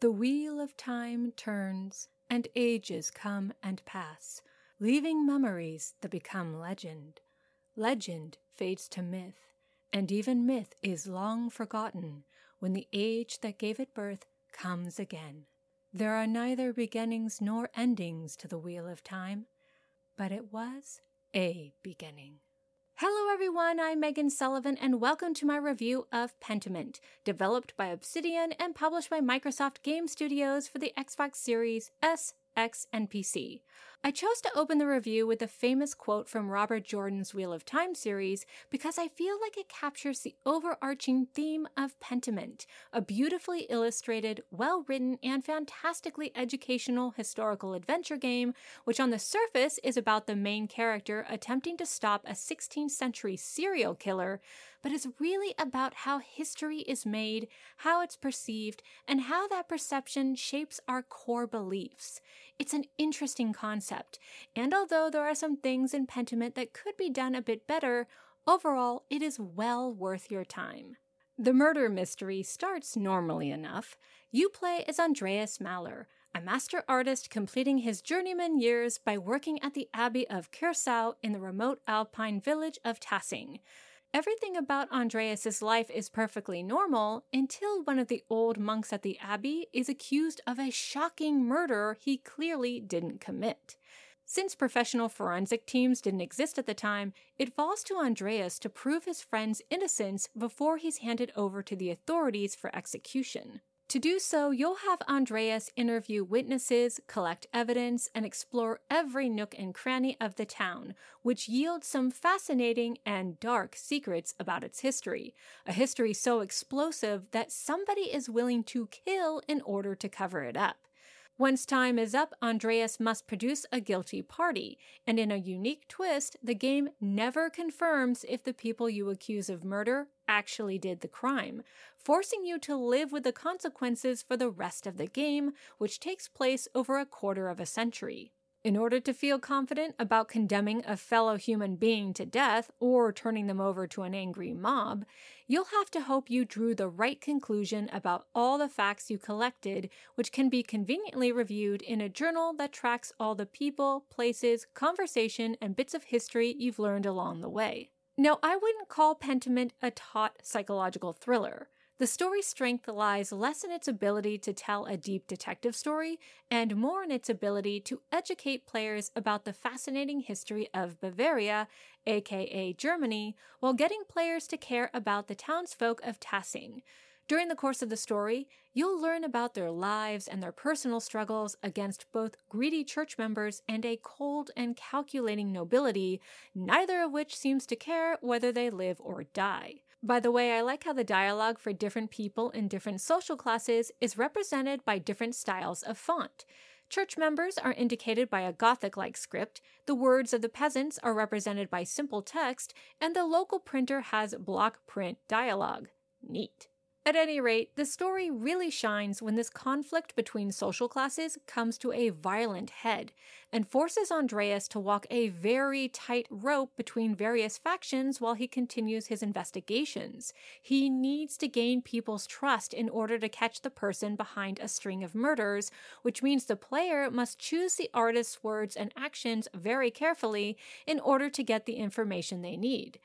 The wheel of time turns, and ages come and pass, leaving memories that become legend. Legend fades to myth, and even myth is long forgotten when the age that gave it birth comes again. There are neither beginnings nor endings to the wheel of time, but it was a beginning. Hello, everyone. I'm Megan Sullivan, and welcome to my review of Pentiment, developed by Obsidian and published by Microsoft Game Studios for the Xbox Series S, X, and PC. I chose to open the review with a famous quote from Robert Jordan's Wheel of Time series because I feel like it captures the overarching theme of Pentiment, a beautifully illustrated, well written, and fantastically educational historical adventure game, which on the surface is about the main character attempting to stop a 16th century serial killer, but is really about how history is made, how it's perceived, and how that perception shapes our core beliefs. It's an interesting concept, and although there are some things in Pentiment that could be done a bit better, overall it is well worth your time. The murder mystery starts normally enough. You play as Andreas Maler, a master artist completing his journeyman years by working at the Abbey of Kiersau in the remote alpine village of Tassing. Everything about Andreas's life is perfectly normal until one of the old monks at the abbey is accused of a shocking murder he clearly didn't commit. Since professional forensic teams didn't exist at the time, it falls to Andreas to prove his friend's innocence before he's handed over to the authorities for execution. To do so, you'll have Andreas interview witnesses, collect evidence, and explore every nook and cranny of the town, which yields some fascinating and dark secrets about its history. A history so explosive that somebody is willing to kill in order to cover it up. Once time is up, Andreas must produce a guilty party, and in a unique twist, the game never confirms if the people you accuse of murder actually did the crime, forcing you to live with the consequences for the rest of the game, which takes place over a quarter of a century. In order to feel confident about condemning a fellow human being to death or turning them over to an angry mob, you'll have to hope you drew the right conclusion about all the facts you collected, which can be conveniently reviewed in a journal that tracks all the people, places, conversation, and bits of history you've learned along the way. Now, I wouldn't call Pentiment a taut psychological thriller. The story's strength lies less in its ability to tell a deep detective story and more in its ability to educate players about the fascinating history of Bavaria, aka Germany, while getting players to care about the townsfolk of Tassing. During the course of the story, you'll learn about their lives and their personal struggles against both greedy church members and a cold and calculating nobility, neither of which seems to care whether they live or die. By the way, I like how the dialogue for different people in different social classes is represented by different styles of font. Church members are indicated by a Gothic like script, the words of the peasants are represented by simple text, and the local printer has block print dialogue. Neat. At any rate, the story really shines when this conflict between social classes comes to a violent head and forces Andreas to walk a very tight rope between various factions while he continues his investigations. He needs to gain people's trust in order to catch the person behind a string of murders, which means the player must choose the artist's words and actions very carefully in order to get the information they need.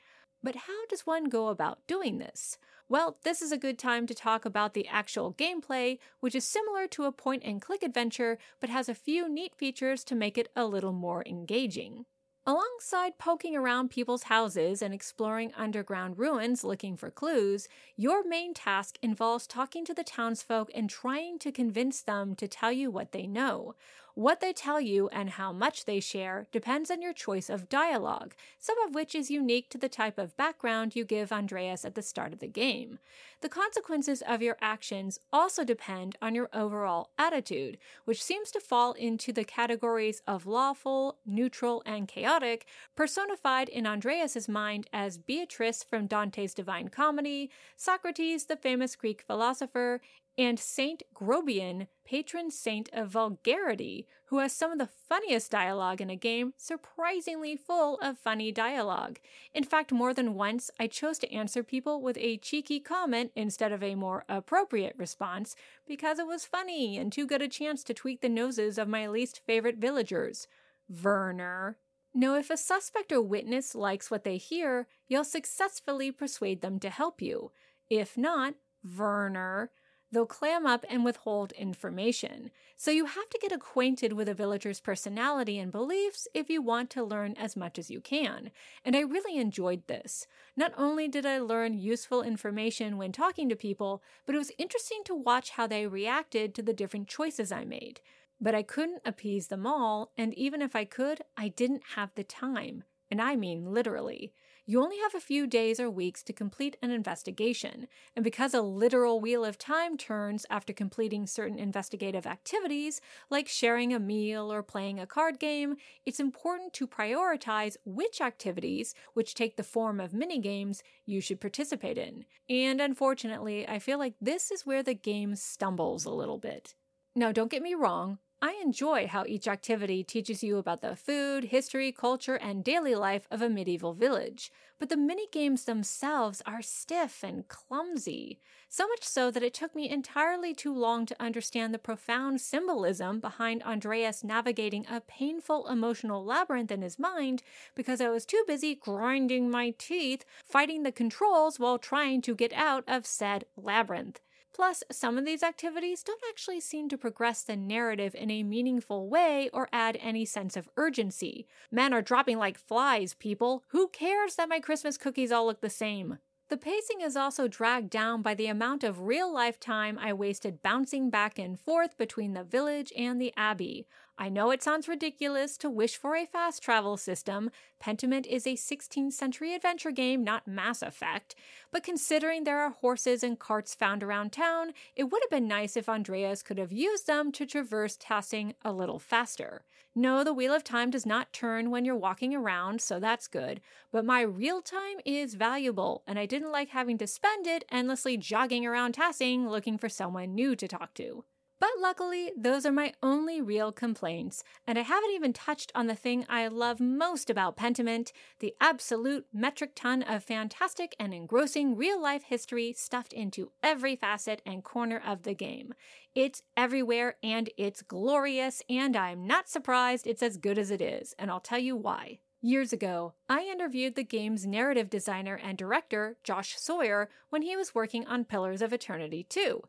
But how does one go about doing this? Well, this is a good time to talk about the actual gameplay, which is similar to a point and click adventure, but has a few neat features to make it a little more engaging. Alongside poking around people's houses and exploring underground ruins looking for clues, your main task involves talking to the townsfolk and trying to convince them to tell you what they know. What they tell you and how much they share depends on your choice of dialogue, some of which is unique to the type of background you give Andreas at the start of the game. The consequences of your actions also depend on your overall attitude, which seems to fall into the categories of lawful, neutral, and chaotic, personified in Andreas's mind as Beatrice from Dante's Divine Comedy, Socrates, the famous Greek philosopher, and Saint Grobian, patron saint of vulgarity, who has some of the funniest dialogue in a game, surprisingly full of funny dialogue. In fact, more than once, I chose to answer people with a cheeky comment instead of a more appropriate response because it was funny and too good a chance to tweak the noses of my least favorite villagers. Werner. Now, if a suspect or witness likes what they hear, you'll successfully persuade them to help you. If not, Werner, they'll clam up and withhold information. So you have to get acquainted with a villager's personality and beliefs if you want to learn as much as you can. And I really enjoyed this. Not only did I learn useful information when talking to people, but it was interesting to watch how they reacted to the different choices I made. But I couldn't appease them all, and even if I could, I didn't have the time. And I mean literally. You only have a few days or weeks to complete an investigation, and because a literal wheel of time turns after completing certain investigative activities, like sharing a meal or playing a card game, it's important to prioritize which activities, which take the form of mini games, you should participate in. And unfortunately, I feel like this is where the game stumbles a little bit. Now, don't get me wrong, I enjoy how each activity teaches you about the food, history, culture, and daily life of a medieval village, but the mini games themselves are stiff and clumsy, so much so that it took me entirely too long to understand the profound symbolism behind Andreas navigating a painful emotional labyrinth in his mind because I was too busy grinding my teeth fighting the controls while trying to get out of said labyrinth. Plus, some of these activities don't actually seem to progress the narrative in a meaningful way or add any sense of urgency. Men are dropping like flies, people. Who cares that my Christmas cookies all look the same? The pacing is also dragged down by the amount of real life time I wasted bouncing back and forth between the village and the abbey. I know it sounds ridiculous to wish for a fast travel system. Pentiment is a 16th century adventure game, not Mass Effect. But considering there are horses and carts found around town, it would have been nice if Andreas could have used them to traverse Tassing a little faster. No, the Wheel of Time does not turn when you're walking around, so that's good. But my real time is valuable, and I didn't like having to spend it endlessly jogging around Tassing looking for someone new to talk to. But luckily, those are my only real complaints, and I haven't even touched on the thing I love most about Pentiment the absolute metric ton of fantastic and engrossing real life history stuffed into every facet and corner of the game. It's everywhere and it's glorious, and I'm not surprised it's as good as it is, and I'll tell you why. Years ago, I interviewed the game's narrative designer and director, Josh Sawyer, when he was working on Pillars of Eternity 2.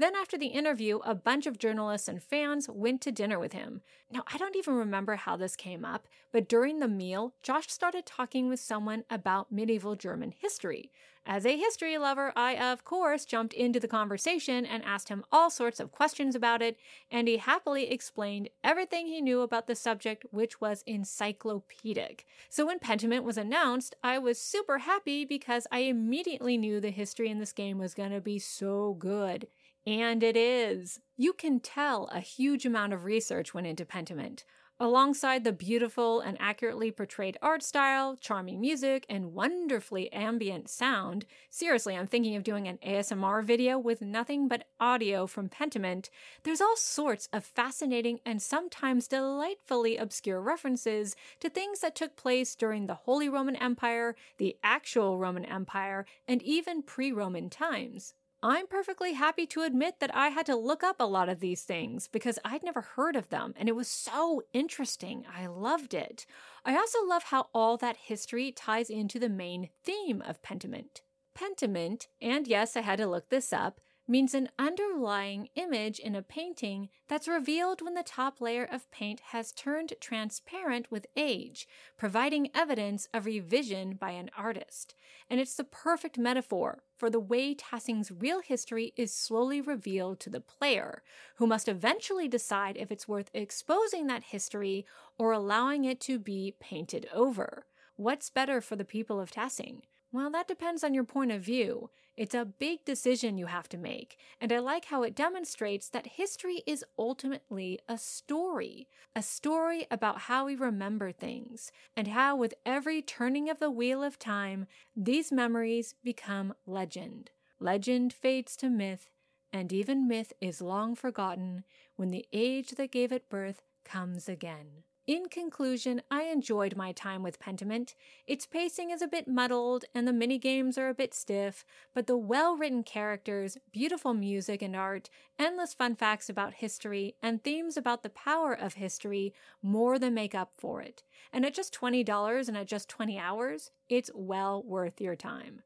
Then, after the interview, a bunch of journalists and fans went to dinner with him. Now, I don't even remember how this came up, but during the meal, Josh started talking with someone about medieval German history. As a history lover, I, of course, jumped into the conversation and asked him all sorts of questions about it, and he happily explained everything he knew about the subject, which was encyclopedic. So when Pentiment was announced, I was super happy because I immediately knew the history in this game was going to be so good. And it is. You can tell a huge amount of research went into Pentiment. Alongside the beautiful and accurately portrayed art style, charming music, and wonderfully ambient sound, seriously, I'm thinking of doing an ASMR video with nothing but audio from Pentiment. There's all sorts of fascinating and sometimes delightfully obscure references to things that took place during the Holy Roman Empire, the actual Roman Empire, and even pre Roman times. I'm perfectly happy to admit that I had to look up a lot of these things because I'd never heard of them and it was so interesting. I loved it. I also love how all that history ties into the main theme of Pentiment. Pentiment, and yes, I had to look this up, means an underlying image in a painting that's revealed when the top layer of paint has turned transparent with age, providing evidence of revision by an artist. And it's the perfect metaphor for the way Tassing's real history is slowly revealed to the player, who must eventually decide if it's worth exposing that history or allowing it to be painted over. What's better for the people of Tassing? Well, that depends on your point of view. It's a big decision you have to make, and I like how it demonstrates that history is ultimately a story. A story about how we remember things, and how, with every turning of the wheel of time, these memories become legend. Legend fades to myth, and even myth is long forgotten when the age that gave it birth comes again. In conclusion, I enjoyed my time with Pentiment. Its pacing is a bit muddled and the mini games are a bit stiff, but the well written characters, beautiful music and art, endless fun facts about history, and themes about the power of history more than make up for it. And at just $20 and at just 20 hours, it's well worth your time.